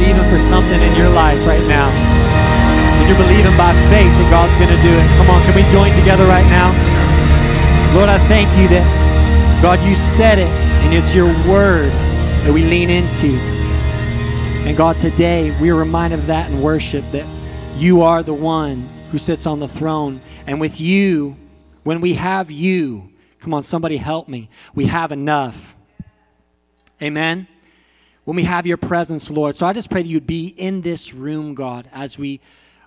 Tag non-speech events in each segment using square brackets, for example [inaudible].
believing for something in your life right now. And you're believing by faith that God's going to do it. Come on, can we join together right now? Lord, I thank you that, God, you said it, and it's your word that we lean into. And God, today we are reminded of that in worship that you are the one who sits on the throne. And with you, when we have you, come on, somebody help me, we have enough. Amen. When we have your presence, Lord. So I just pray that you'd be in this room, God, as we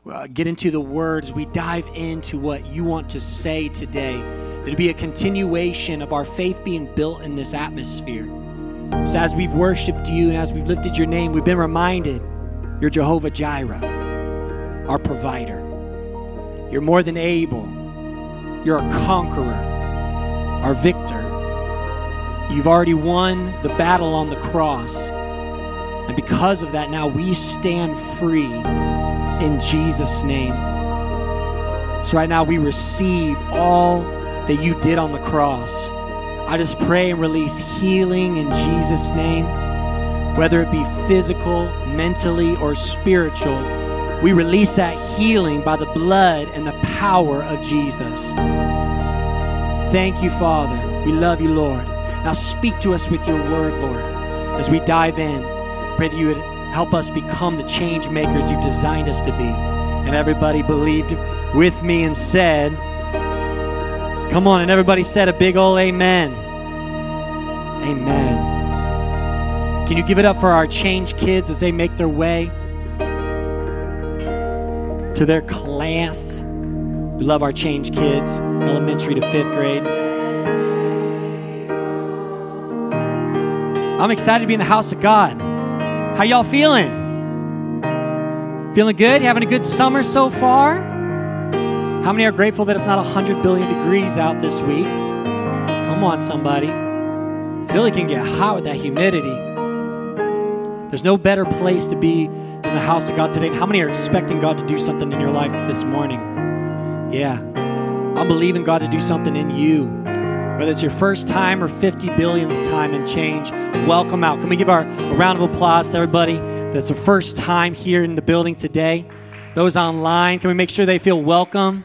uh, get into the words, we dive into what you want to say today. That it be a continuation of our faith being built in this atmosphere. So as we've worshiped you and as we've lifted your name, we've been reminded you're Jehovah Jireh, our provider. You're more than able. You're a conqueror, our victor. You've already won the battle on the cross. And because of that, now we stand free in Jesus' name. So, right now, we receive all that you did on the cross. I just pray and release healing in Jesus' name, whether it be physical, mentally, or spiritual. We release that healing by the blood and the power of Jesus. Thank you, Father. We love you, Lord. Now speak to us with your word, Lord, as we dive in. Pray that you would help us become the change makers you've designed us to be. And everybody believed with me and said, Come on, and everybody said a big ol' amen. Amen. Can you give it up for our change kids as they make their way to their class? We love our change kids, elementary to fifth grade. I'm excited to be in the house of God. How y'all feeling? Feeling good? Having a good summer so far? How many are grateful that it's not 100 billion degrees out this week? Come on, somebody. I feel it can get hot with that humidity. There's no better place to be than the house of God today. How many are expecting God to do something in your life this morning? Yeah. I'm believing God to do something in you. Whether it's your first time or 50 billionth time and change, welcome out. Can we give our, a round of applause to everybody that's the first time here in the building today? Those online, can we make sure they feel welcome?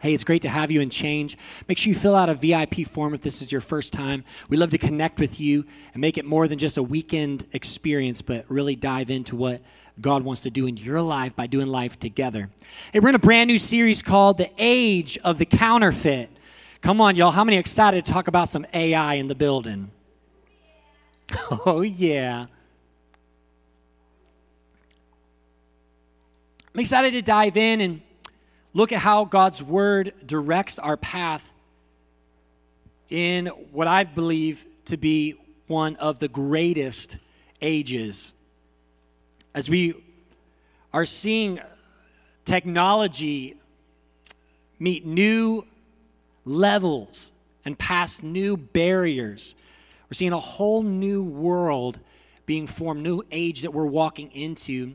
Hey, it's great to have you in change. Make sure you fill out a VIP form if this is your first time. We love to connect with you and make it more than just a weekend experience, but really dive into what God wants to do in your life by doing life together. Hey, we're in a brand new series called The Age of the Counterfeit. Come on, y'all. How many excited to talk about some AI in the building? [laughs] Oh, yeah. I'm excited to dive in and look at how God's word directs our path in what I believe to be one of the greatest ages. As we are seeing technology meet new levels and past new barriers, we're seeing a whole new world being formed, new age that we're walking into.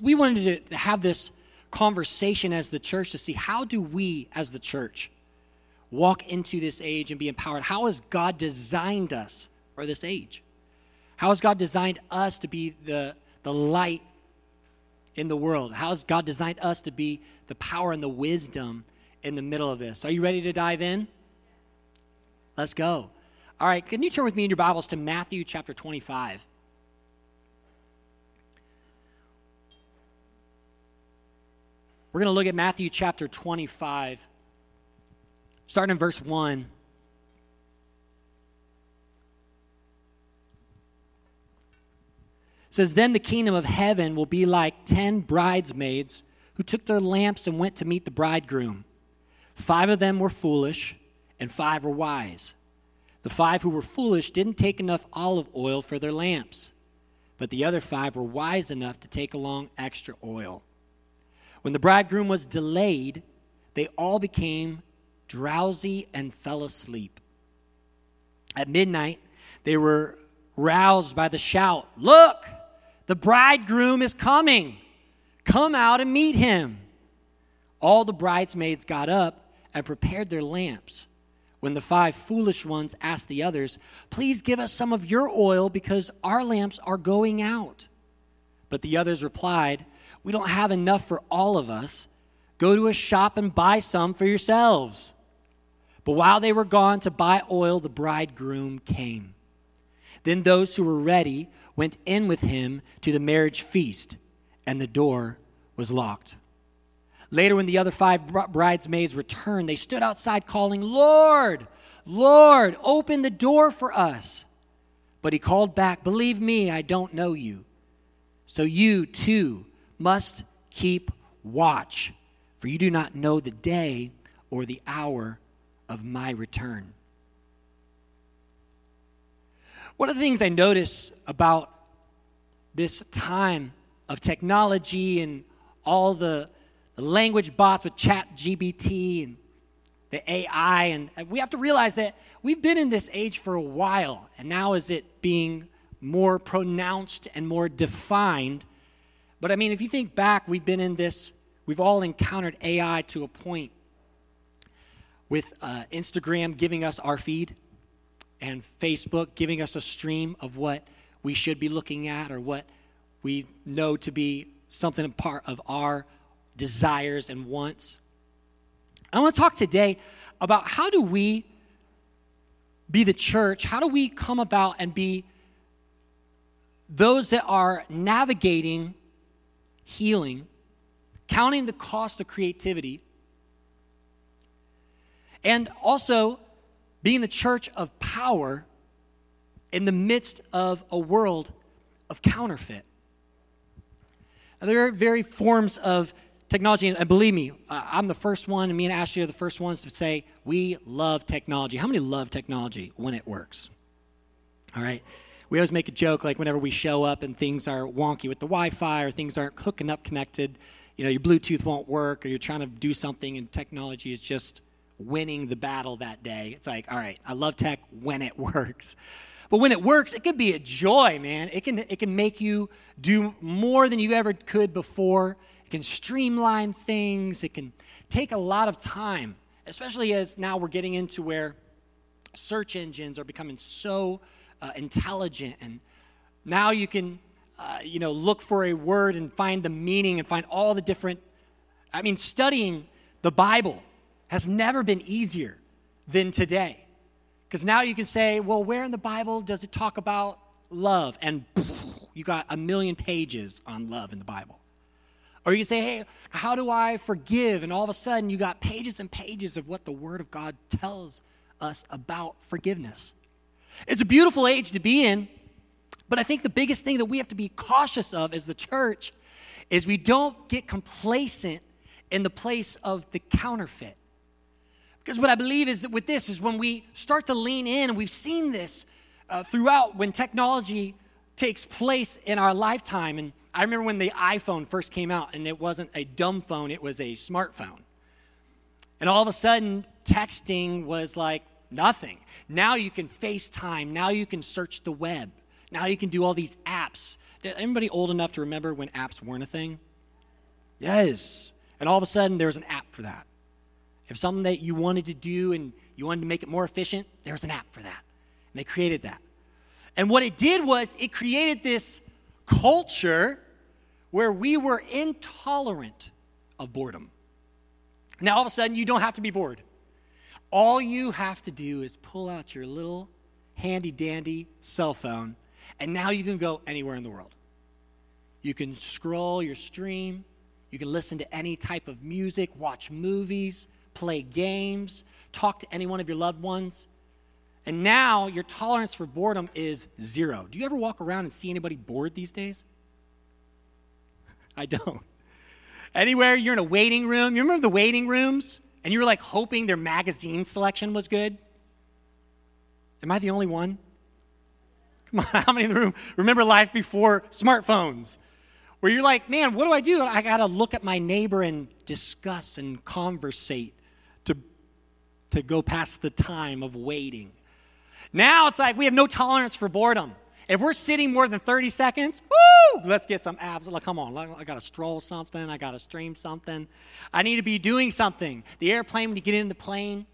We wanted to have this conversation as the church to see how do we as the church walk into this age and be empowered? How has god designed us for this age? How has god designed us to be the, the light in the world? How has god designed us to be the power and the wisdom in the middle of this are you ready to dive in let's go all right can you turn with me in your bibles to matthew chapter 25 We're going to look at Matthew chapter 25, starting in verse 1. It says, Then the kingdom of heaven will be like ten bridesmaids who took their lamps and went to meet the bridegroom. Five of them were foolish, and five were wise. The five who were foolish didn't take enough olive oil for their lamps, but the other five were wise enough to take along extra oil. When the bridegroom was delayed, they all became drowsy and fell asleep. At midnight, they were roused by the shout Look, the bridegroom is coming. Come out and meet him. All the bridesmaids got up and prepared their lamps. When the five foolish ones asked the others, Please give us some of your oil because our lamps are going out. But the others replied, We don't have enough for all of us. Go to a shop and buy some for yourselves. But while they were gone to buy oil, the bridegroom came. Then those who were ready went in with him to the marriage feast, and the door was locked. Later, when the other five bridesmaids returned, they stood outside calling, Lord, Lord, open the door for us. But he called back, Believe me, I don't know you. So you too must keep watch, for you do not know the day or the hour of my return. One of the things I notice about this time of technology and all the, the language bots with ChatGPT and the AI, and we have to realize that we've been in this age for a while, and now is it being more pronounced and more defined. But I mean, if you think back, we've been in this, we've all encountered AI to a point with uh, Instagram giving us our feed and Facebook giving us a stream of what we should be looking at or what we know to be something part of our desires and wants. I want to talk today about how do we be the church? How do we come about and be those that are navigating healing, counting the cost of creativity, and also being the church of power in the midst of a world of counterfeit. Now, there are very forms of technology, and believe me, uh, I'm the first one, and me and Ashlee are the first ones to say we love technology. How many love technology when it works? All right we always make a joke like whenever we show up and things are wonky with the Wi-Fi or things aren't hooking up connected, you know, your Bluetooth won't work or you're trying to do something and technology is just winning the battle that day. It's like, all right, I love tech when it [laughs] works. But when it works, it can be a joy, man. It can it can make you do more than you ever could before. It can streamline things. It can take a lot of time, especially as now we're getting into where search engines are becoming so uh, intelligent and now you can uh, you know look for a word and find the meaning and find all the different i mean studying the bible has never been easier than today because now you can say well where in the bible does it talk about love and [laughs] you got a million pages on love in the bible or you can say hey how do i forgive and all of a sudden you got pages and pages of what the word of god tells us about forgiveness it's a beautiful age to be in, but I think the biggest thing that we have to be cautious of as the church is we don't get complacent in the place of the counterfeit. Because what I believe is that with this is when we start to lean in, and we've seen this uh, throughout when technology takes place in our lifetime. And I remember when the iPhone first came out, and it wasn't a dumb phone, it was a smartphone. And all of a sudden, texting was like Nothing. Now you can FaceTime. Now you can search the web. Now you can do all these apps. Anybody old enough to remember when apps weren't a thing? Yes. And all of a sudden, there's an app for that. If something that you wanted to do and you wanted to make it more efficient, there's an app for that. And they created that. And what it did was it created this culture where we were intolerant of boredom. Now, all of a sudden, you don't have to be bored. All you have to do is pull out your little handy dandy cell phone, and now you can go anywhere in the world. You can scroll your stream, you can listen to any type of music, watch movies, play games, talk to any one of your loved ones. And now your tolerance for boredom is zero. Do you ever walk around and see anybody bored these days? I don't. Anywhere you're in a waiting room, you remember the waiting rooms? and you were like hoping their magazine selection was good? Am I the only one? Come on, [laughs] how many in the room remember life before smartphones? Where you're like, man, what do I do? I got to look at my neighbor and discuss and conversate to, to go past the time of waiting. Now it's like we have no tolerance for boredom. If we're sitting more than 30 seconds, woo, let's get some abs. Like, come on, I got to stroll something. I got to stream something. I need to be doing something. The airplane, when you get in the plane,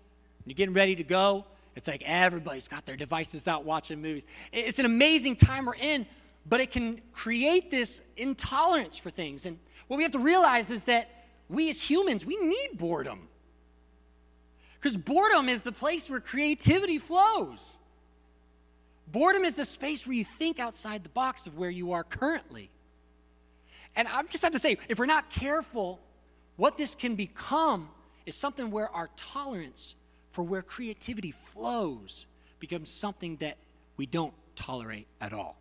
you're getting ready to go, it's like everybody's got their devices out watching movies. It's an amazing time we're in, but it can create this intolerance for things. And what we have to realize is that we as humans, we need boredom. Because boredom is the place where creativity flows. Boredom is the space where you think outside the box of where you are currently. And I just have to say, if we're not careful, what this can become is something where our tolerance for where creativity flows becomes something that we don't tolerate at all.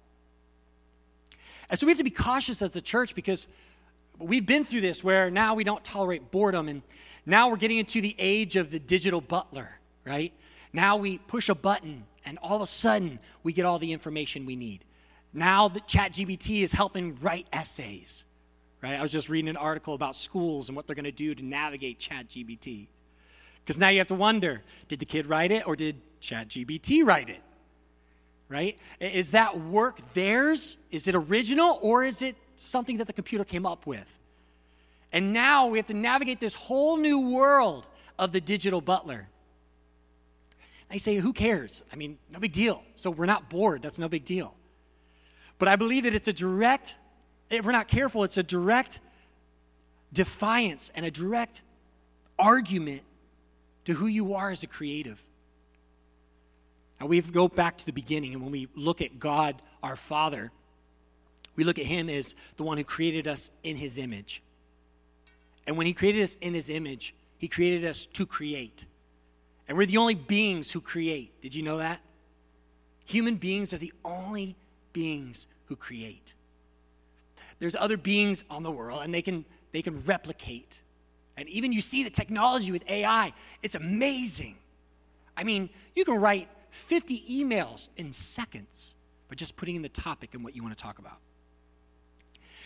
And so we have to be cautious as the church because we've been through this where now we don't tolerate boredom and now we're getting into the age of the digital butler, right? Now we push a button and all of a sudden we get all the information we need. Now that ChatGPT is helping write essays, right? I was just reading an article about schools and what they're going to do to navigate ChatGPT. Because now you have to wonder did the kid write it or did ChatGPT write it? Right? Is that work theirs? Is it original or is it something that the computer came up with? And now we have to navigate this whole new world of the digital butler. I say, who cares? I mean, no big deal. So we're not bored. That's no big deal. But I believe that it's a direct, if we're not careful, it's a direct defiance and a direct argument to who you are as a creative. Now we go back to the beginning, and when we look at God, our Father, we look at Him as the one who created us in His image. And when He created us in His image, He created us to create. And we're the only beings who create. Did you know that? Human beings are the only beings who create. There's other beings on the world, and they can, they can replicate. And even you see the technology with AI, it's amazing. I mean, you can write 50 emails in seconds by just putting in the topic and what you want to talk about.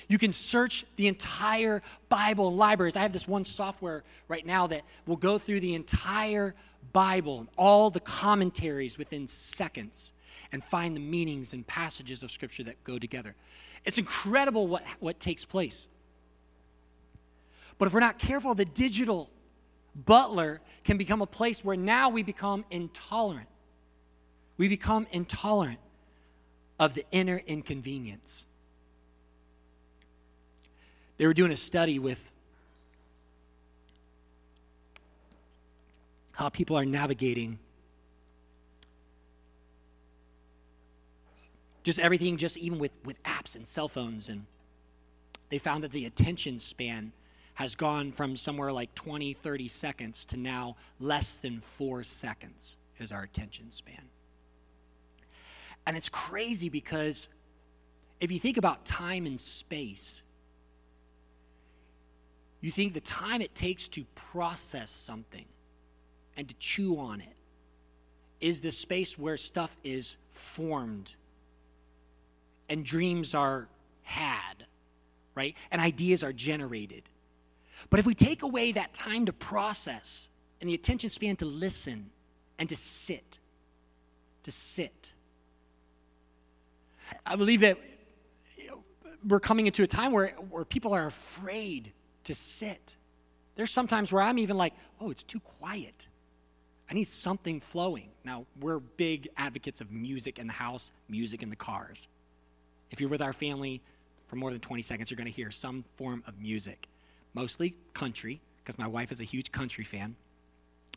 You can search the entire Bible libraries. I have this one software right now that will go through the entire Bible and all the commentaries within seconds and find the meanings and passages of Scripture that go together. It's incredible what, what takes place. But if we're not careful, the digital butler can become a place where now we become intolerant. We become intolerant of the inner inconvenience. They were doing a study with how people are navigating just everything, just even with, with apps and cell phones. And they found that the attention span has gone from somewhere like 20, 30 seconds to now less than four seconds is our attention span. And it's crazy because if you think about time and space, you think the time it takes to process something and to chew on it is the space where stuff is formed and dreams are had, right? And ideas are generated. But if we take away that time to process and the attention span to listen and to sit, to sit, I believe that we're coming into a time where, where people are afraid to sit. There's sometimes where I'm even like, oh, it's too quiet. I need something flowing. Now, we're big advocates of music in the house, music in the cars. If you're with our family for more than 20 seconds, you're going to hear some form of music, mostly country, because my wife is a huge country fan.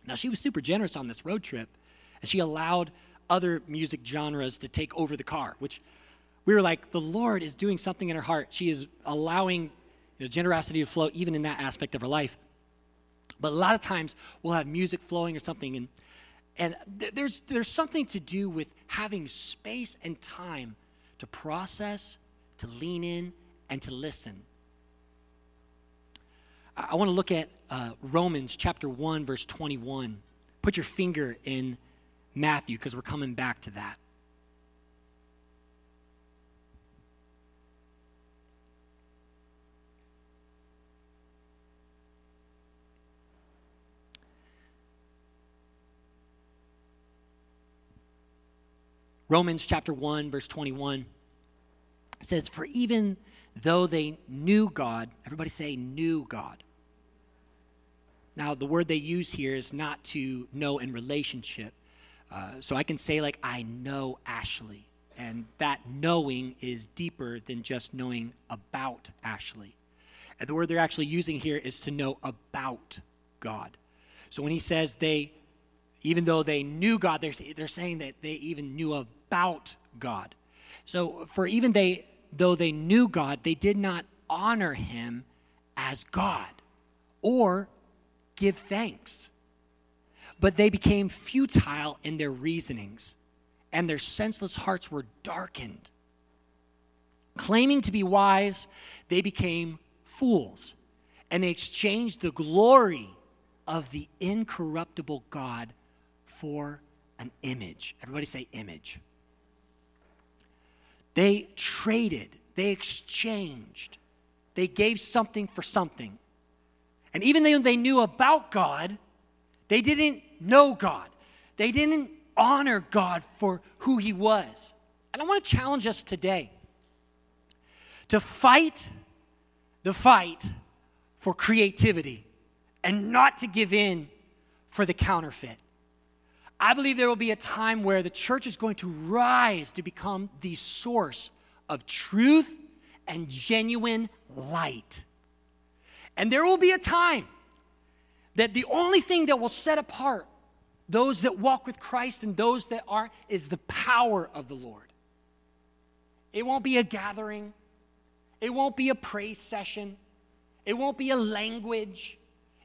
Now, she was super generous on this road trip, and she allowed other music genres to take over the car, which we were like, the Lord is doing something in her heart. She is allowing know, generosity to flow even in that aspect of her life. But a lot of times we'll have music flowing or something, and, and th- there's, there's something to do with having space and time to process, to lean in, and to listen. I, I want to look at uh, Romans chapter 1, verse 21. Put your finger in Matthew because we're coming back to that. Romans chapter 1, verse 21 says, For even though they knew God, everybody say, knew God. Now, the word they use here is not to know in relationship. Uh, so I can say, like, I know Ashlee, And that knowing is deeper than just knowing about Ashlee. And the word they're actually using here is to know about God. So when he says they, even though they knew God, they're, they're saying that they even knew about God. So for even they, though they knew God, they did not honor him as God or give thanks. But they became futile in their reasonings, and their senseless hearts were darkened. Claiming to be wise, they became fools, and they exchanged the glory of the incorruptible God for an image. Everybody say image. They traded, they exchanged, they gave something for something. And even though they knew about God, they didn't know God. They didn't honor God for who He was. And I want to challenge us today to fight the fight for creativity and not to give in for the counterfeit. I believe there will be a time where the church is going to rise to become the source of truth and genuine light. And there will be a time that the only thing that will set apart those that walk with Christ and those that aren't is the power of the Lord. It won't be a gathering, it won't be a praise session, it won't be a language.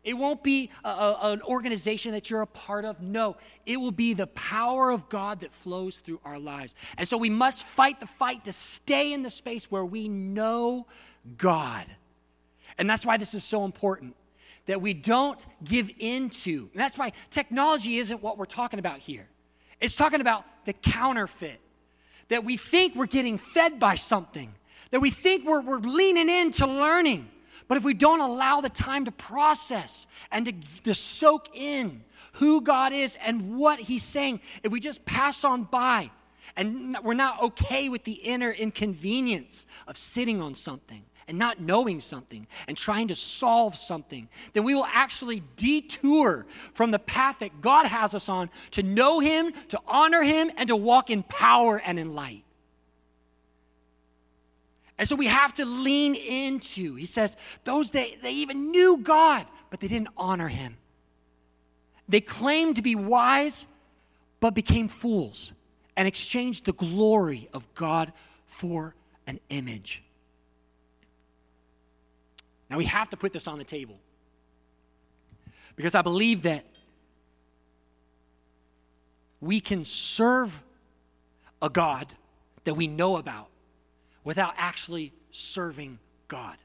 It won't be a, a, an organization that you're a part of. No, it will be the power of God that flows through our lives. And so we must fight the fight to stay in the space where we know God. And that's why this is so important that we don't give into. And that's why technology isn't what we're talking about here. It's talking about the counterfeit. That we think we're getting fed by something, that we think we're, we're leaning into learning. But if we don't allow the time to process and to, to soak in who God is and what He's saying, if we just pass on by and we're not okay with the inner inconvenience of sitting on something and not knowing something and trying to solve something, then we will actually detour from the path that God has us on to know Him, to honor Him, and to walk in power and in light. And so we have to lean into, he says, those that they even knew God, but they didn't honor him. They claimed to be wise, but became fools and exchanged the glory of God for an image. Now we have to put this on the table because I believe that we can serve a God that we know about without actually serving God.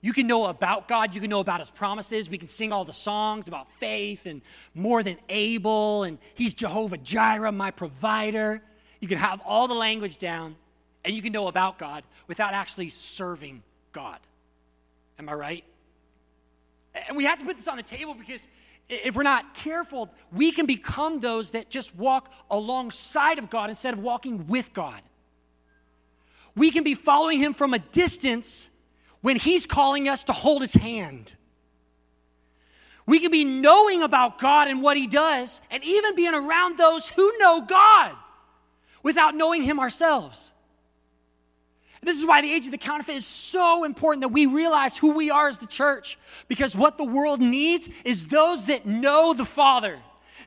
You can know about God, you can know about His promises. We can sing all the songs about faith and more than able, and He's Jehovah Jireh, my provider. You can have all the language down, and you can know about God without actually serving God. Am I right? And we have to put this on the table because if we're not careful, we can become those that just walk alongside of God instead of walking with God. We can be following Him from a distance when He's calling us to hold His hand. We can be knowing about God and what He does, and even being around those who know God without knowing Him ourselves. This is why the age of the counterfeit is so important that we realize who we are as the church. Because what the world needs is those that know the Father.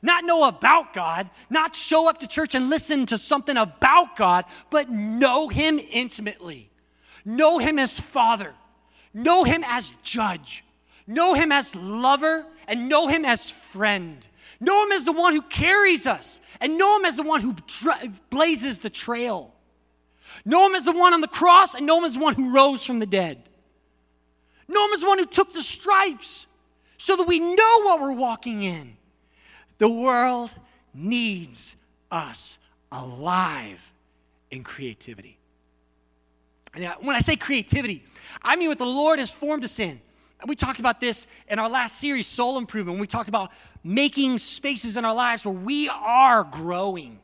Not know about God, not show up to church and listen to something about God, but know Him intimately. Know Him as Father. Know Him as Judge. Know Him as lover and know Him as friend. Know Him as the one who carries us and know Him as the one who blazes the trail. Know him as the one on the cross and know him as the one who rose from the dead. Know him as the one who took the stripes so that we know what we're walking in. The world needs us alive in creativity. And uh, when I say creativity, I mean what the Lord has formed us in. We talked about this in our last series, Soul Improvement, when we talked about making spaces in our lives where we are growing,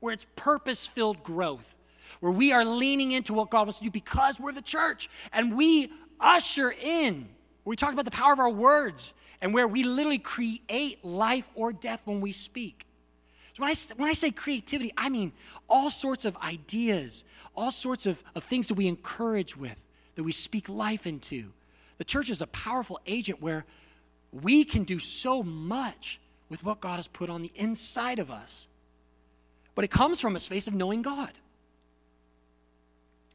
where it's purpose filled growth where we are leaning into what God wants to do because we're the church and we usher in. We talked about the power of our words and where we literally create life or death when we speak. So when I, when I say creativity, I mean all sorts of ideas, all sorts of, of things that we encourage with, that we speak life into. The church is a powerful agent where we can do so much with what God has put on the inside of us. But it comes from a space of knowing God.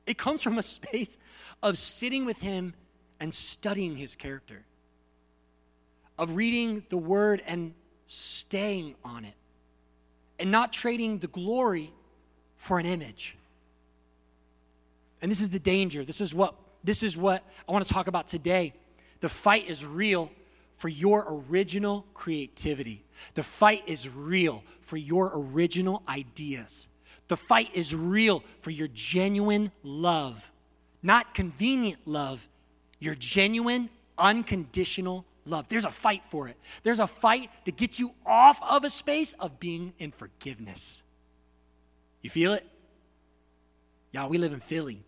It comes from a space of sitting with Him and studying His character, of reading the Word and staying on it, and not trading the glory for an image. And this is the danger. This is what this is what I want to talk about today. The fight is real for your original creativity. The fight is real for your original ideas. The fight is real for your genuine love, not convenient love, your genuine, unconditional love. There's a fight for it. There's a fight to get you off of a space of being in forgiveness. You feel it? Y'all, we live in Philly.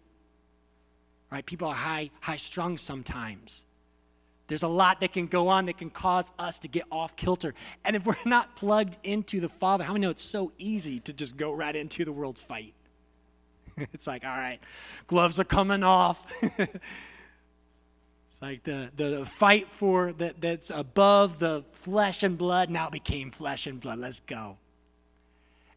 Right? People are high, high strung sometimes. There's a lot that can go on that can cause us to get off kilter. And if we're not plugged into the Father, how many know it's so easy to just go right into the world's fight? [laughs] it's like, all right, gloves are coming off. [laughs] it's like the, the fight for that, that's above the flesh and blood now became flesh and blood. Let's go.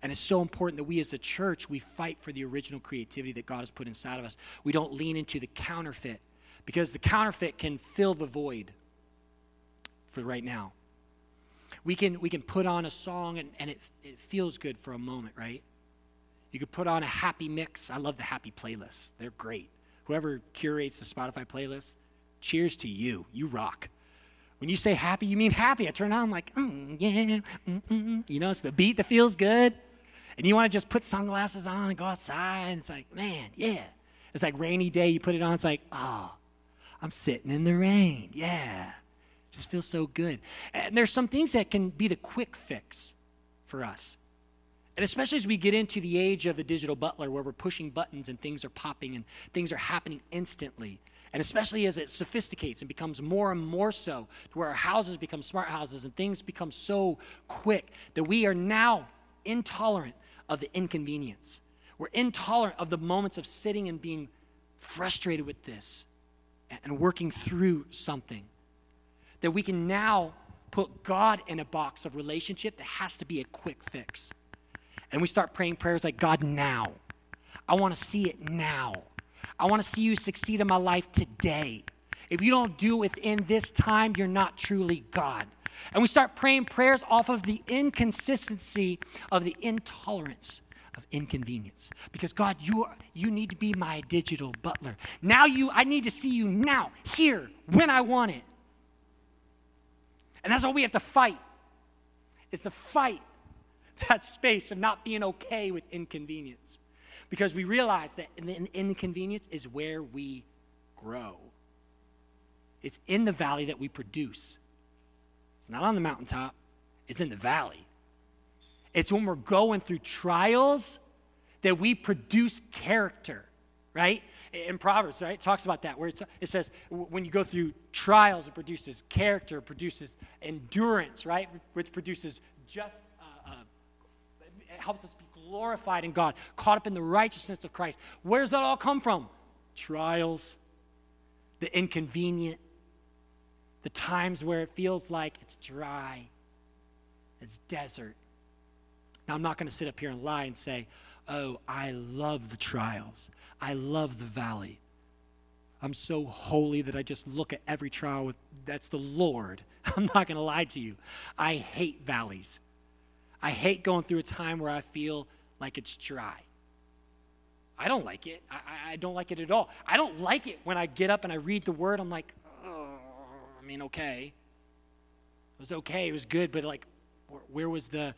And it's so important that we as the church, we fight for the original creativity that God has put inside of us. We don't lean into the counterfeit because the counterfeit can fill the void for right now. We can, we can put on a song and, and it, it feels good for a moment, right? You could put on a happy mix. I love the happy playlists, they're great. Whoever curates the Spotify playlist, cheers to you. You rock. When you say happy, you mean happy. I turn on, I'm like, mm, yeah, mm, mm. you know, it's the beat that feels good. And you want to just put sunglasses on and go outside. And it's like, man, yeah. It's like rainy day, you put it on, it's like, oh, I'm sitting in the rain. Yeah. Just feels so good. And there's some things that can be the quick fix for us. And especially as we get into the age of the digital butler where we're pushing buttons and things are popping and things are happening instantly. And especially as it sophisticates and becomes more and more so to where our houses become smart houses and things become so quick that we are now intolerant of the inconvenience. We're intolerant of the moments of sitting and being frustrated with this and working through something. That we can now put God in a box of relationship that has to be a quick fix. And we start praying prayers like, God, now. I want to see it now. I want to see you succeed in my life today. If you don't do it within this time, you're not truly God. And we start praying prayers off of the inconsistency of the intolerance of inconvenience. Because God, you are, you need to be my digital butler. Now you I need to see you now, here, when I want it. And that's all we have to fight. Is to fight [laughs] that space of not being okay with inconvenience. Because we realize that inconvenience is where we grow. It's in the valley that we produce. It's not on the mountaintop, it's in the valley. It's when we're going through trials that we produce character, right? In Proverbs, right? It talks about that, where it says when you go through trials, it produces character, produces endurance, right? Which produces just, uh, uh, it helps us be glorified in God, caught up in the righteousness of Christ. Where does that all come from? Trials, the inconvenient, the times where it feels like it's dry, it's desert, now, I'm not going to sit up here and lie and say, oh, I love the trials, I love the valley. I'm so holy that I just look at every trial with that's the Lord. [laughs] I'm not going to lie to you. I hate valleys. I hate going through a time where I feel like it's dry. I don't like it. I, I don't like it at all. I don't like it when I get up and I read the word. I'm like, oh, I mean, okay. It was okay. It was good, but like, where, where was the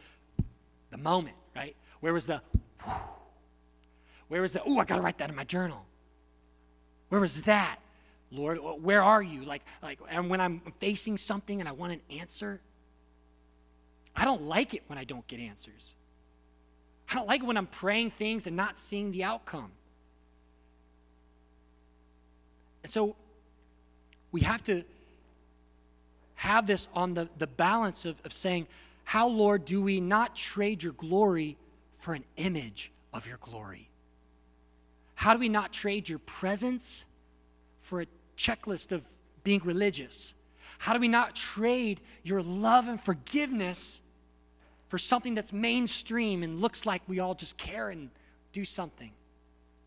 the moment, right? Where was the, where was the, oh, I got to write that in my journal. Where was that? Lord, where are you? Like, like, and when I'm facing something and I want an answer, I don't like it when I don't get answers. I don't like it when I'm praying things and not seeing the outcome. And so we have to have this on the, the balance of, of saying, how, Lord, do we not trade your glory for an image of your glory? How do we not trade your presence for a checklist of being religious? How do we not trade your love and forgiveness for something that's mainstream and looks like we all just care and do something?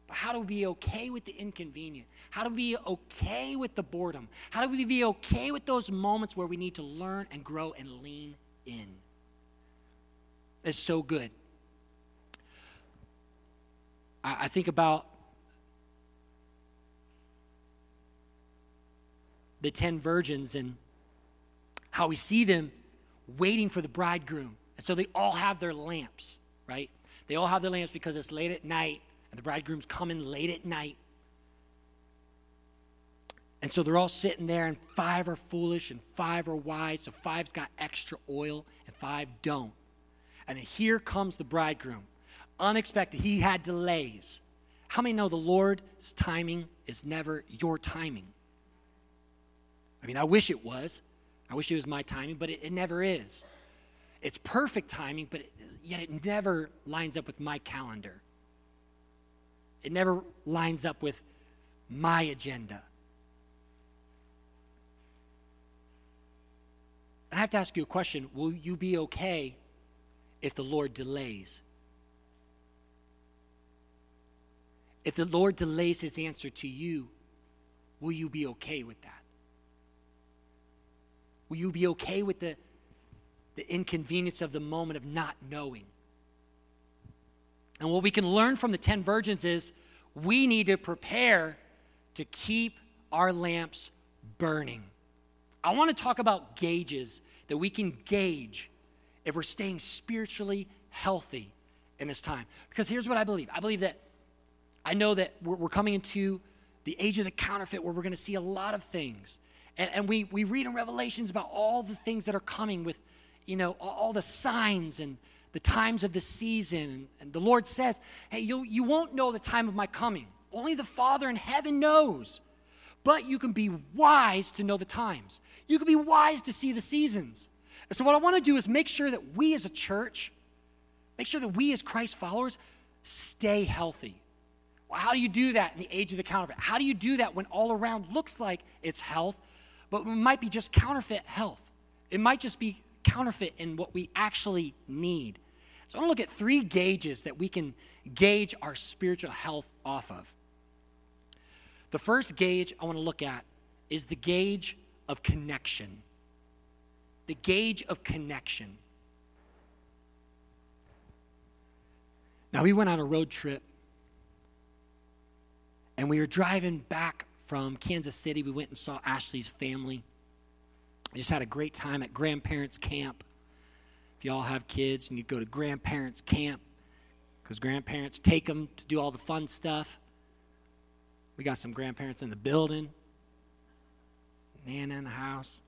But how do we be okay with the inconvenient? How do we be okay with the boredom? How do we be okay with those moments where we need to learn and grow and lean in? It's so good. I, I think about the ten virgins and how we see them waiting for the bridegroom. And so they all have their lamps, right? They all have their lamps because it's late at night and the bridegroom's coming late at night. And so they're all sitting there, and five are foolish and five are wise. So five's got extra oil and five don't. And then here comes the bridegroom. Unexpected. He had delays. How many know the Lord's timing is never your timing? I mean, I wish it was. I wish it was my timing, but it, it never is. It's perfect timing, but it, yet it never lines up with my calendar. It never lines up with my agenda. And I have to ask you a question Will you be okay if the Lord delays? If the Lord delays his answer to you, will you be okay with that? Will you be okay with the, the inconvenience of the moment of not knowing? And what we can learn from the 10 virgins is we need to prepare to keep our lamps burning. I want to talk about gauges that we can gauge if we're staying spiritually healthy in this time. Because here's what I believe I believe that I know that we're, we're coming into the age of the counterfeit where we're going to see a lot of things. And, and, we, we read in Revelations about all the things that are coming with, you know, all, the signs and the times of the season. And the Lord says, hey, you, you won't know the time of my coming. Only the Father in heaven knows. But you can be wise to know the times. You can be wise to see the seasons. And so, what I want to do is make sure that we as a church, make sure that we as Christ followers stay healthy. Well, how do you do that in the age of the counterfeit? How do you do that when all around looks like it's health, but it might be just counterfeit health? It might just be counterfeit in what we actually need. So I want to look at three gauges that we can gauge our spiritual health off of. The first gauge I want to look at is the gauge of connection. The gauge of connection. Now, we went on a road trip and we were driving back from Kansas City. We went and saw Ashlee's family. We just had a great time at grandparents' camp. If y'all have kids and you go to grandparents' camp, because grandparents take them to do all the fun stuff. We got some grandparents in the building, Nana in the house.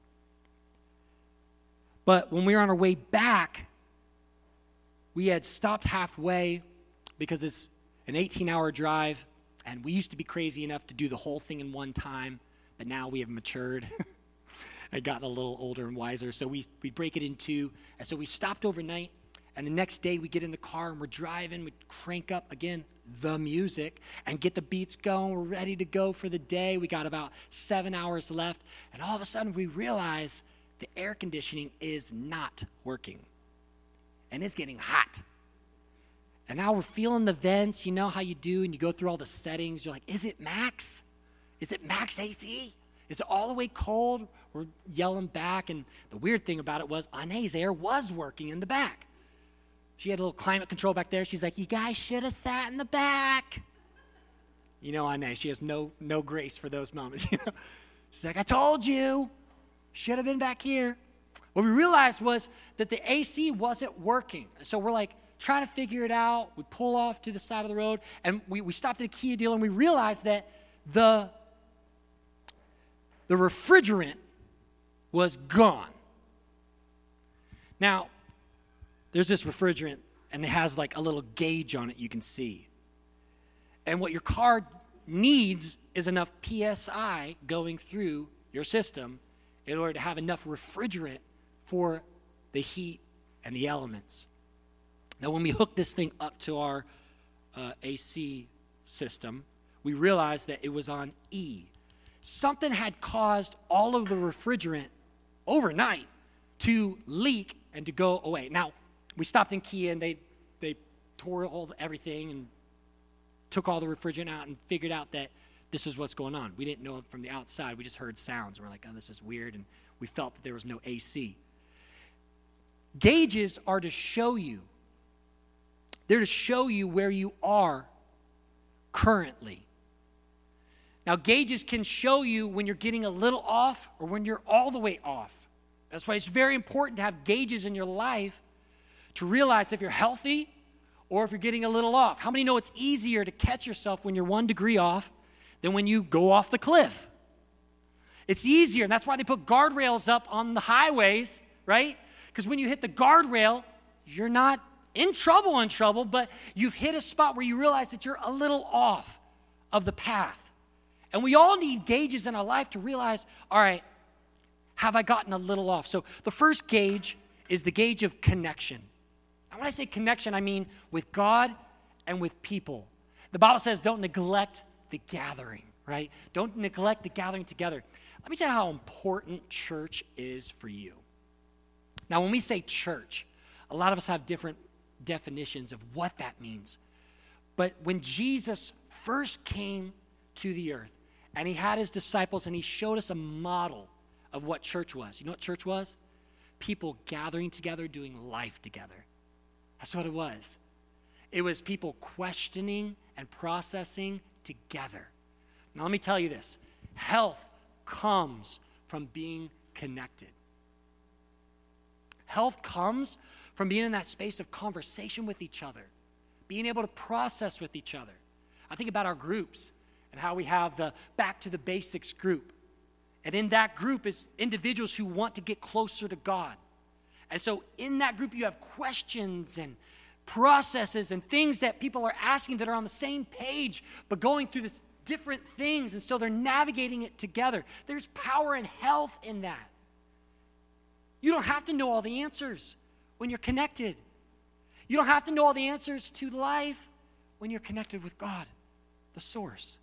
But when we were on our way back, we had stopped halfway because it's an 18 hour drive, and we used to be crazy enough to do the whole thing in one time, but now we have matured. [laughs] I'd gotten a little older and wiser. So we, we break it in two. And so we stopped overnight. And the next day we get in the car and we're driving. We crank up again the music and get the beats going. We're ready to go for the day. We got about seven hours left. And all of a sudden we realize the air conditioning is not working. And it's getting hot. And now we're feeling the vents. You know how you do, and you go through all the settings. You're like, is it max? Is it max AC? Is it all the way cold? We're yelling back. And the weird thing about it was Anae's air was working in the back. She had a little climate control back there. She's like, You guys should have sat in the back. You know, Anae, she has no, no grace for those moments. [laughs] She's like, I told you, should have been back here. What we realized was that the AC wasn't working. So we're like, trying to figure it out. We pull off to the side of the road and we, we stopped at a Kia dealer and we realized that the the refrigerant was gone. Now, there's this refrigerant, and it has like a little gauge on it you can see. And what your car needs is enough PSI going through your system in order to have enough refrigerant for the heat and the elements. Now, when we hook this thing up to our uh, AC system, we realized that it was on E. Something had caused all of the refrigerant overnight to leak and to go away. Now, we stopped in Kia and they, they tore all everything and took all the refrigerant out and figured out that this is what's going on. We didn't know from the outside. We just heard sounds. We're like, oh, this is weird. And we felt that there was no AC. Gauges are to show you, they're to show you where you are currently. Now, gauges can show you when you're getting a little off or when you're all the way off. That's why it's very important to have gauges in your life to realize if you're healthy or if you're getting a little off. How many know it's easier to catch yourself when you're one degree off than when you go off the cliff? It's easier, and that's why they put guardrails up on the highways, right? Because when you hit the guardrail, you're not in trouble, in trouble, but you've hit a spot where you realize that you're a little off of the path. And we all need gauges in our life to realize all right, have I gotten a little off? So the first gauge is the gauge of connection. And when I say connection, I mean with God and with people. The Bible says don't neglect the gathering, right? Don't neglect the gathering together. Let me tell you how important church is for you. Now, when we say church, a lot of us have different definitions of what that means. But when Jesus first came to the earth and he had his disciples and he showed us a model of what church was. You know what church was? People gathering together, doing life together. That's what it was. It was people questioning and processing together. Now, let me tell you this health comes from being connected. Health comes from being in that space of conversation with each other, being able to process with each other. I think about our groups and how we have the back to the basics group and in that group is individuals who want to get closer to God. And so in that group, you have questions and processes and things that people are asking that are on the same page, but going through this different things. And so they're navigating it together. There's power and health in that. You don't have to know all the answers when you're connected. You don't have to know all the answers to life when you're connected with God, the source.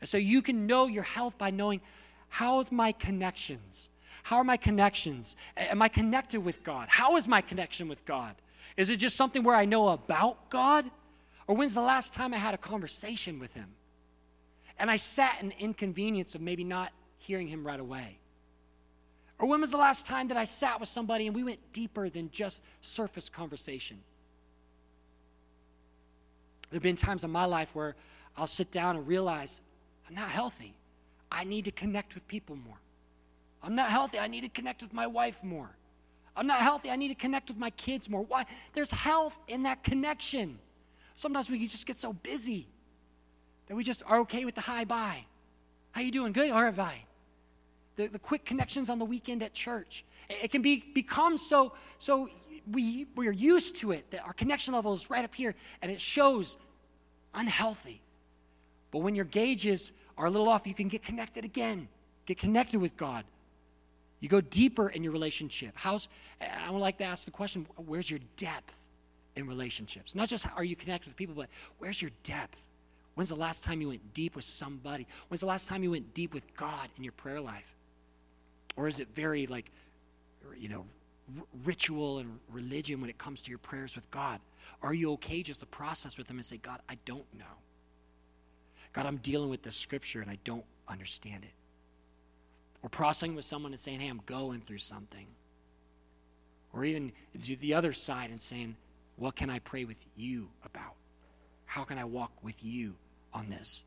And so you can know your health by knowing How's my connections? How are my connections? Am I connected with God? How is my connection with God? Is it just something where I know about God? Or when's the last time I had a conversation with Him? And I sat in the inconvenience of maybe not hearing Him right away. Or when was the last time that I sat with somebody and we went deeper than just surface conversation? There have been times in my life where I'll sit down and realize I'm not healthy. I need to connect with people more. I'm not healthy. I need to connect with my wife more. I'm not healthy. I need to connect with my kids more. Why? There's health in that connection. Sometimes we just get so busy that we just are okay with the hi bye. How you doing? Good. All right, bye. The, the quick connections on the weekend at church. It, it can be become so so we we're used to it that our connection level is right up here and it shows unhealthy. But when your gauges are a little off, you can get connected again. Get connected with God. You go deeper in your relationship. How's I would like to ask the question, where's your depth in relationships? Not just are you connected with people, but where's your depth? When's the last time you went deep with somebody? When's the last time you went deep with God in your prayer life? Or is it very like, you know, r- ritual and religion when it comes to your prayers with God? Are you okay just to process with Him and say, God, I don't know? God, I'm dealing with this scripture and I don't understand it. Or processing with someone and saying, hey, I'm going through something. Or even do the other side and saying, what can I pray with you about? How can I walk with you on this?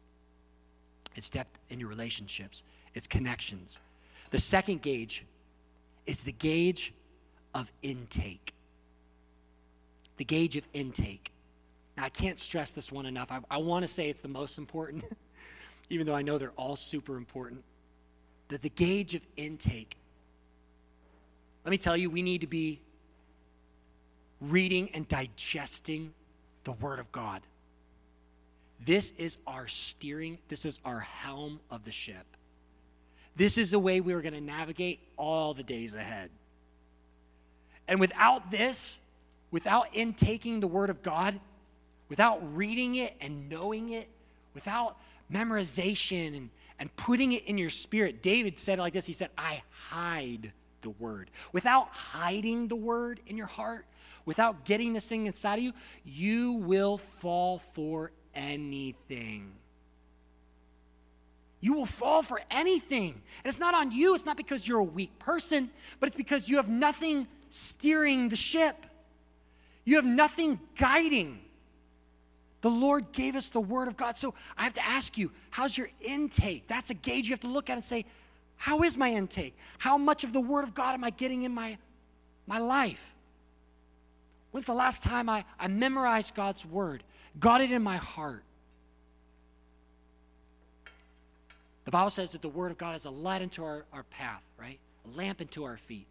It's depth in your relationships, it's connections. The second gauge is the gauge of intake. The gauge of intake. Now, I can't stress this one enough. I, I want to say it's the most important, [laughs] even though I know they're all super important. That the gauge of intake. Let me tell you, we need to be reading and digesting the Word of God. This is our steering, this is our helm of the ship. This is the way we are going to navigate all the days ahead. And without this, without intaking the Word of God, without reading it and knowing it, without memorization and, and putting it in your spirit, David said it like this He said, I hide the Word. Without hiding the Word in your heart, without getting this thing inside of you, you will fall for anything. You will fall for anything. And it's not on you, it's not because you're a weak person, but it's because you have nothing steering the ship. You have nothing guiding. The Lord gave us the Word of God. So I have to ask you, how's your intake? That's a gauge you have to look at and say, how is my intake? How much of the Word of God am I getting in my, my life? When's the last time I, I memorized God's Word, got it in my heart? The Bible says that the Word of God is a light into our, our path, right? A lamp into our feet.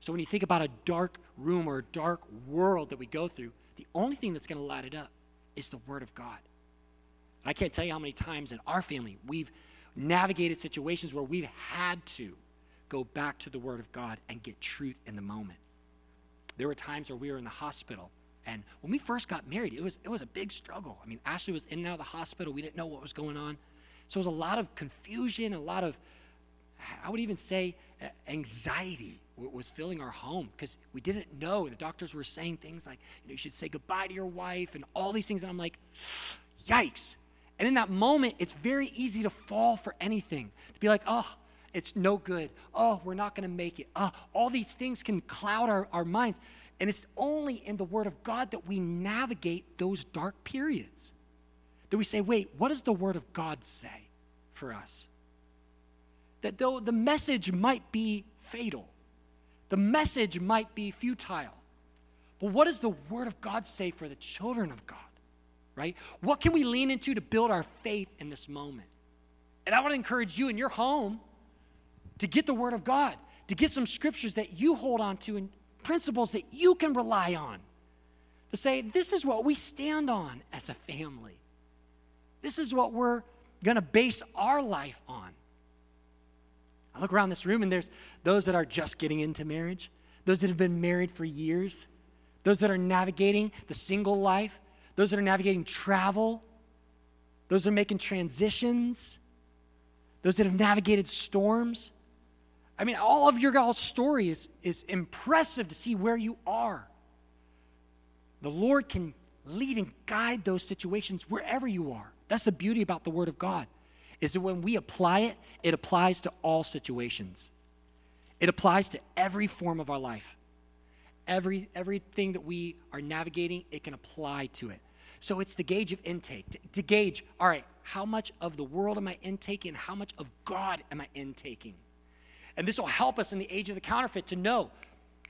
So when you think about a dark room or a dark world that we go through, the only thing that's going to light it up is the Word of God. I can't tell you how many times in our family we've navigated situations where we've had to go back to the Word of God and get truth in the moment. There were times where we were in the hospital, and when we first got married, it was, it was a big struggle. I mean, Ashlee was in and out of the hospital. We didn't know what was going on. So it was a lot of confusion, a lot of, I would even say, anxiety was filling our home because we didn't know. The doctors were saying things like, you know, you should say goodbye to your wife and all these things. And I'm like, yikes. And in that moment, it's very easy to fall for anything, to be like, oh, it's no good. Oh, we're not going to make it. Oh, all these things can cloud our, our minds. And it's only in the Word of God that we navigate those dark periods. That we say, wait, what does the Word of God say for us? That though the message might be fatal, the message might be futile. But what does the Word of God say for the children of God? Right? What can we lean into to build our faith in this moment? And I want to encourage you in your home to get the Word of God, to get some scriptures that you hold on to and principles that you can rely on. To say, this is what we stand on as a family. This is what we're going to base our life on. I look around this room and there's those that are just getting into marriage, those that have been married for years, those that are navigating the single life, those that are navigating travel, those that are making transitions, those that have navigated storms. I mean, all of your guys' story is, is impressive to see where you are. The Lord can lead and guide those situations wherever you are. That's the beauty about the Word of God is that when we apply it, it applies to all situations. It applies to every form of our life. Every, everything that we are navigating, it can apply to it. So it's the gauge of intake to, to gauge, all right, how much of the world am I intaking? How much of God am I intaking? And this will help us in the age of the counterfeit to know,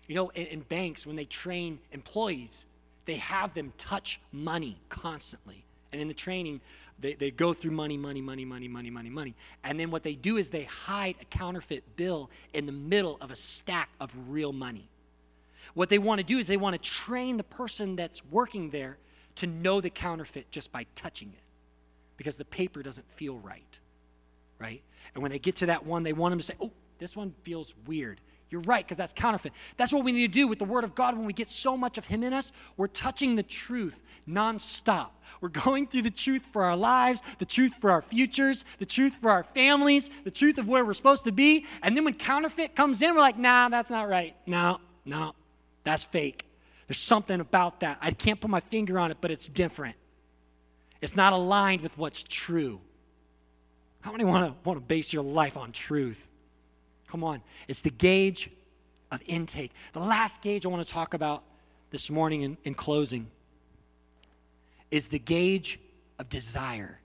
you know, in, in banks, when they train employees, they have them touch money constantly. And in the training, they, they go through money, money, money, money, money, money, money. And then what they do is they hide a counterfeit bill in the middle of a stack of real money. What they want to do is they want to train the person that's working there to know the counterfeit just by touching it because the paper doesn't feel right, right? And when they get to that one, they want them to say, oh, this one feels weird. You're right, because that's counterfeit. That's what we need to do with the Word of God when we get so much of Him in us. We're touching the truth nonstop. We're going through the truth for our lives, the truth for our futures, the truth for our families, the truth of where we're supposed to be. And then when counterfeit comes in, we're like, nah, that's not right. No, no, that's fake. There's something about that. I can't put my finger on it, but it's different. It's not aligned with what's true. How many want to want to base your life on truth? Come on. It's the gauge of intake. The last gauge I want to talk about this morning in, in closing is the gauge of desire.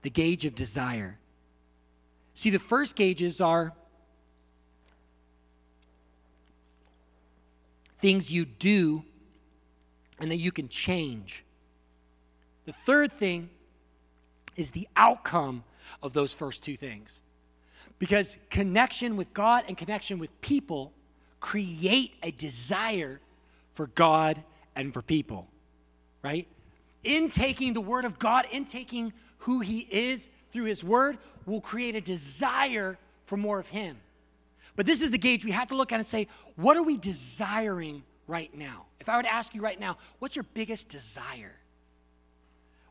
The gauge of desire. See, the first gauges are things you do and that you can change. The third thing is the outcome of those first two things. Because connection with God and connection with people create a desire for God and for people, right? intaking the Word of God, intaking who He is through His Word, will create a desire for more of Him. But this is a gauge we have to look at and say, what are we desiring right now? If I were to ask you right now, what's your biggest desire?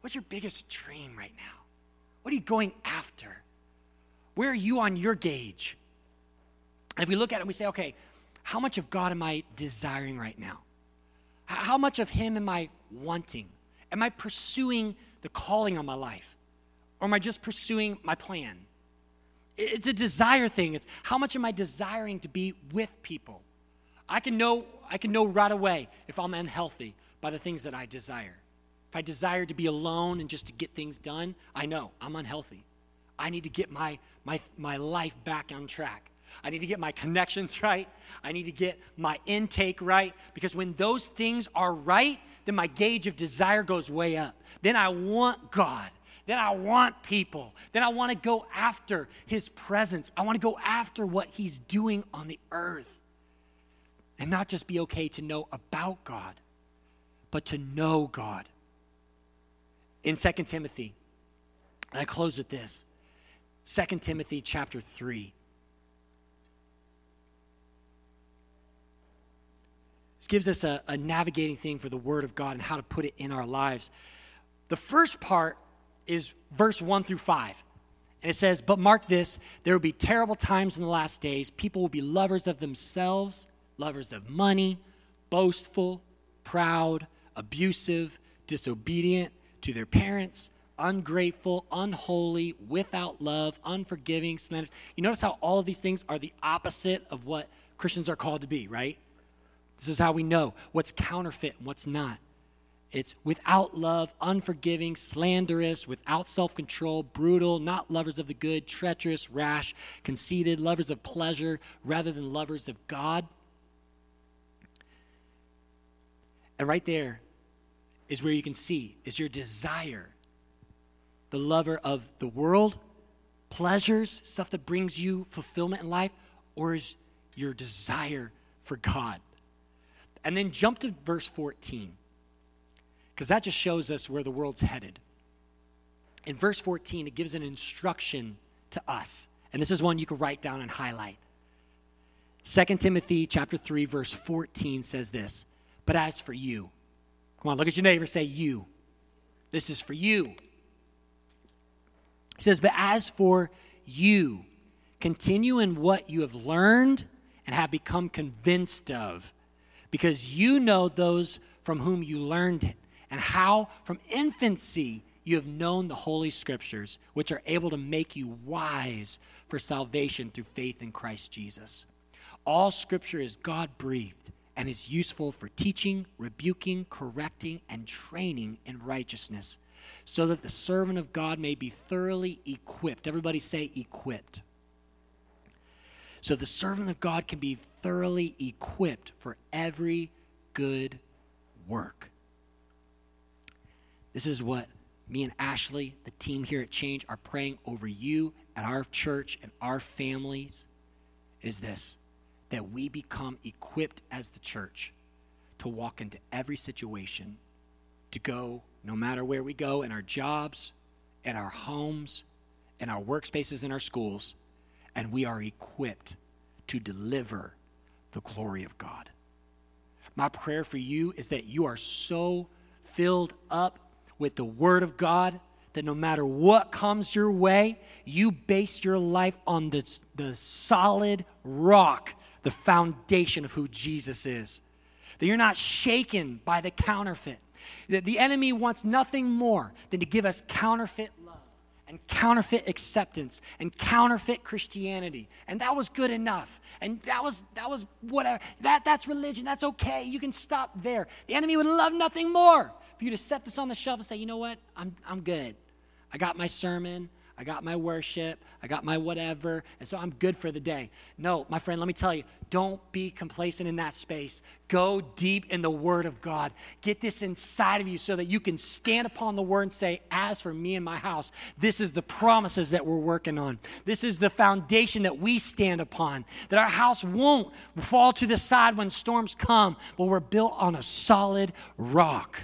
What's your biggest dream right now? What are you going after? Where are you on your gauge? And if we look at it and we say, okay, how much of God am I desiring right now? How much of Him am I wanting? Am I pursuing the calling on my life? Or am I just pursuing my plan? It's a desire thing. It's how much am I desiring to be with people? I can know I can know right away if I'm unhealthy by the things that I desire. If I desire to be alone and just to get things done, I know I'm unhealthy. I need to get my my my life back on track. I need to get my connections [laughs] right. I need to get my intake right because when those things are right, then my gauge of desire goes way up. Then I want God. Then I want people. Then I want to go after his presence. I want to go after what he's doing on the earth. And not just be okay to know about God, but to know God. In 2 Timothy, I close with this 2 Timothy chapter 3. This gives us a, a navigating thing for the Word of God and how to put it in our lives. The first part is verse 1 through 5. And it says, But mark this, there will be terrible times in the last days. People will be lovers of themselves, lovers of money, boastful, proud, abusive, disobedient to their parents, ungrateful, unholy, without love, unforgiving, slanderous. You notice how all of these things are the opposite of what Christians are called to be, right? This is how we know what's counterfeit and what's not. It's without love, unforgiving, slanderous, without self control, brutal, not lovers of the good, treacherous, rash, conceited, lovers of pleasure rather than lovers of God. And right there is where you can see is your desire the lover of the world, pleasures, stuff that brings you fulfillment in life, or is your desire for God? And then jump to verse 14 because that just shows us where the world's headed. In verse 14, it gives an instruction to us. And this is one you can write down and highlight. 2 Timothy chapter 3 verse 14 says this, "But as for you, come on, look at your neighbor say you. This is for you." He says, "But as for you, continue in what you have learned and have become convinced of, because you know those from whom you learned it and how from infancy you have known the Holy Scriptures, which are able to make you wise for salvation through faith in Christ Jesus. All Scripture is God breathed and is useful for teaching, rebuking, correcting, and training in righteousness, so that the servant of God may be thoroughly equipped. Everybody say, equipped. So the servant of God can be thoroughly equipped for every good work. This is what me and Ashlee, the team here at Change, are praying over you at our church and our families is this that we become equipped as the church to walk into every situation, to go no matter where we go in our jobs, in our homes, in our workspaces, in our schools, and we are equipped to deliver the glory of God. My prayer for you is that you are so filled up with the Word of God that no matter what comes your way, you base your life on the, the solid rock, the foundation of who Jesus is. That you're not shaken by the counterfeit. That the enemy wants nothing more than to give us counterfeit love and counterfeit acceptance and counterfeit Christianity. And that was good enough. And that was that was whatever. That that's religion. That's okay. You can stop there. The enemy would love nothing more for you to set this on the shelf and say, you know what? I'm, I'm good. I got my sermon. I got my worship. I got my whatever. And so I'm good for the day. No, my friend, let me tell you, don't be complacent in that space. Go deep in the Word of God. Get this inside of you so that you can stand upon the Word and say, As for me and my house, this is the promises that we're working on. This is the foundation that we stand upon. That our house won't fall to the side when storms come, but we're built on a solid rock.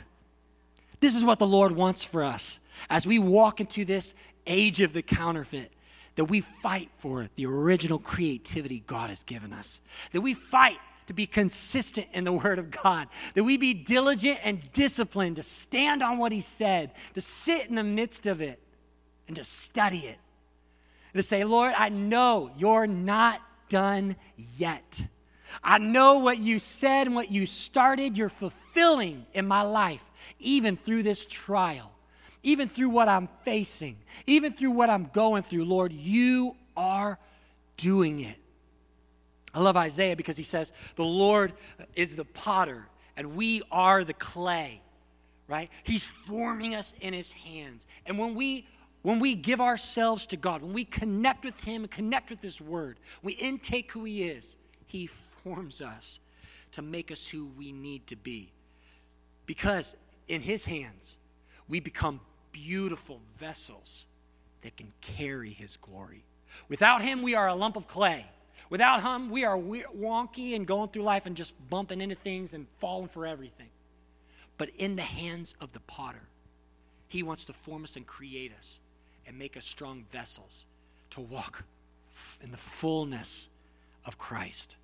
This is what the Lord wants for us as we walk into this age of the counterfeit. that we fight for the original creativity God has given us, that we fight to be consistent in the Word of God, that we be diligent and disciplined to stand on what He said, to sit in the midst of it and to study it, and to say, Lord, I know you're not done yet. I know what you said and what you started, you're fulfilling in my life, even through this trial, even through what I'm facing, even through what I'm going through. Lord, you are doing it. I love Isaiah because he says, The Lord is the potter and we are the clay, right? He's forming us in his hands. And when we when we give ourselves to God, when we connect with him, and connect with his word, we intake who he is, he forms us to make us who we need to be. Because in his hands, we become beautiful vessels that can carry his glory. Without him, we are a lump of clay. Without Him, we are wonky and going through life and just bumping into things and falling for everything. But in the hands of the potter, He wants to form us and create us and make us strong vessels to walk in the fullness of Christ.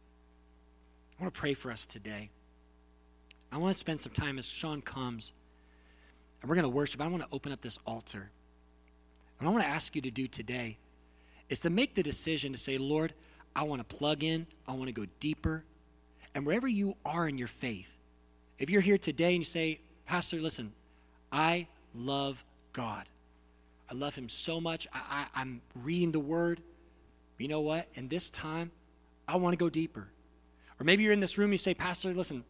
I want to pray for us today. I want to spend some time as Sean comes and we're going to worship. I want to open up this altar. And I want to ask you to do today is to make the decision to say, Lord, I want to plug in, I want to go deeper. And wherever you are in your faith, if you're here today and you say, Pastor, listen, I love God. I love Him so much. I, I, am reading the Word. You know what? In this time, I want to go deeper. Or maybe you're in this room and you say, Pastor, listen,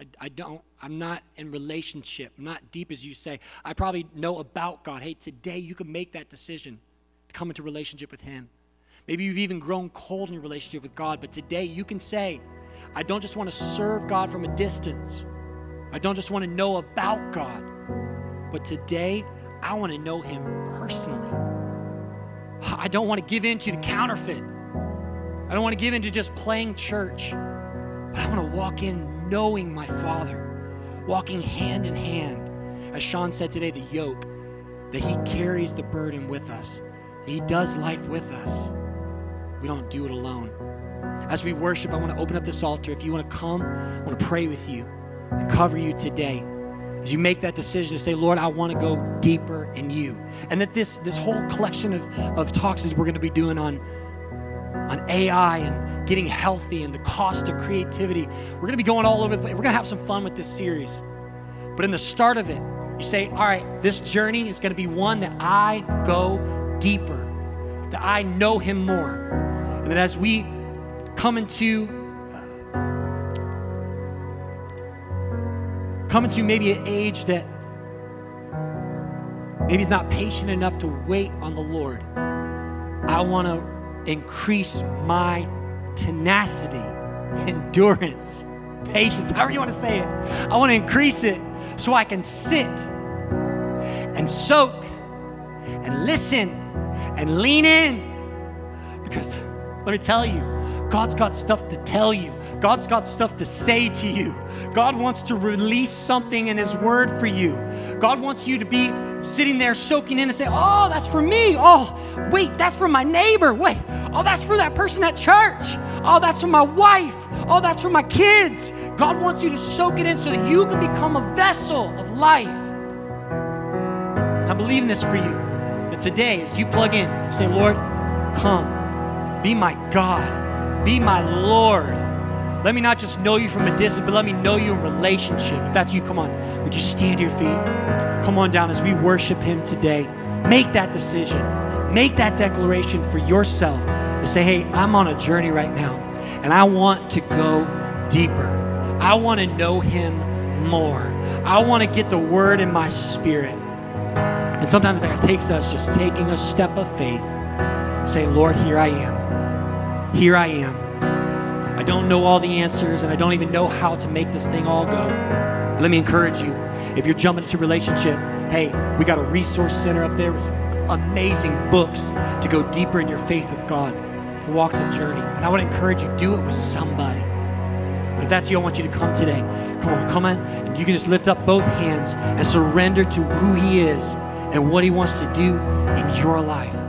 I, I don't, I'm not in relationship. I'm not deep as you say. I probably know about God. Hey, today you can make that decision to come into relationship with Him. Maybe you've even grown cold in your relationship with God, but today you can say, I don't just want to serve God from a distance. I don't just want to know about God, but today I want to know Him personally. I don't want to give in to the counterfeit. I don't want to give in to just playing church, but I want to walk in knowing my Father, walking hand in hand. As Sean said today, the yoke, that He carries the burden with us, He does life with us. We don't do it alone. As we worship, I want to open up this altar. If you want to come, I want to pray with you and cover you today. As you make that decision to say, Lord, I want to go deeper in you. And that this, this whole collection of, of talks is we're going to be doing on, on AI and getting healthy and the cost of creativity. We're going to be going all over the place. We're going to have some fun with this series. But in the start of it, you say, all right, this journey is going to be one that I go deeper, that I know Him more and that as we come into uh, come into maybe an age that maybe he's not patient enough to wait on the Lord, I want to increase my tenacity, [laughs] endurance, patience, however you want to say it. I want to increase it so I can sit and soak and listen and lean in because let me tell you, God's got stuff to tell you. God's got stuff to say to you. God wants to release something in His Word for you. God wants you to be sitting there soaking in and say, Oh, that's for me. Oh, wait, that's for my neighbor. Wait, oh, that's for that person at church. Oh, that's for my wife. Oh, that's for my kids. God wants you to soak it in so that you can become a vessel of life. And I'm believing this for you. That today, as you plug in, you say, Lord, come be my God. Be my Lord. Let me not just know you from a distance, but let me know you in relationship. If that's you, come on. Would you stand to your feet? Come on down as we worship Him today. Make that decision. Make that declaration for yourself to say, hey, I'm on a journey right now, and I want to go deeper. I want to know Him more. I want to get the word in my spirit. And sometimes that takes us just taking a step of faith, saying, Lord, here I am. Here I am. I don't know all the answers, and I don't even know how to make this thing all go. Let me encourage you. If you're jumping into relationship, hey, we got a resource center up there with some amazing books to go deeper in your faith with God, to walk the journey. And I want to encourage you, do it with somebody. But if that's you, I want you to come today. Come on, come on. And you can just lift up both hands and surrender to who He is and what He wants to do in your life.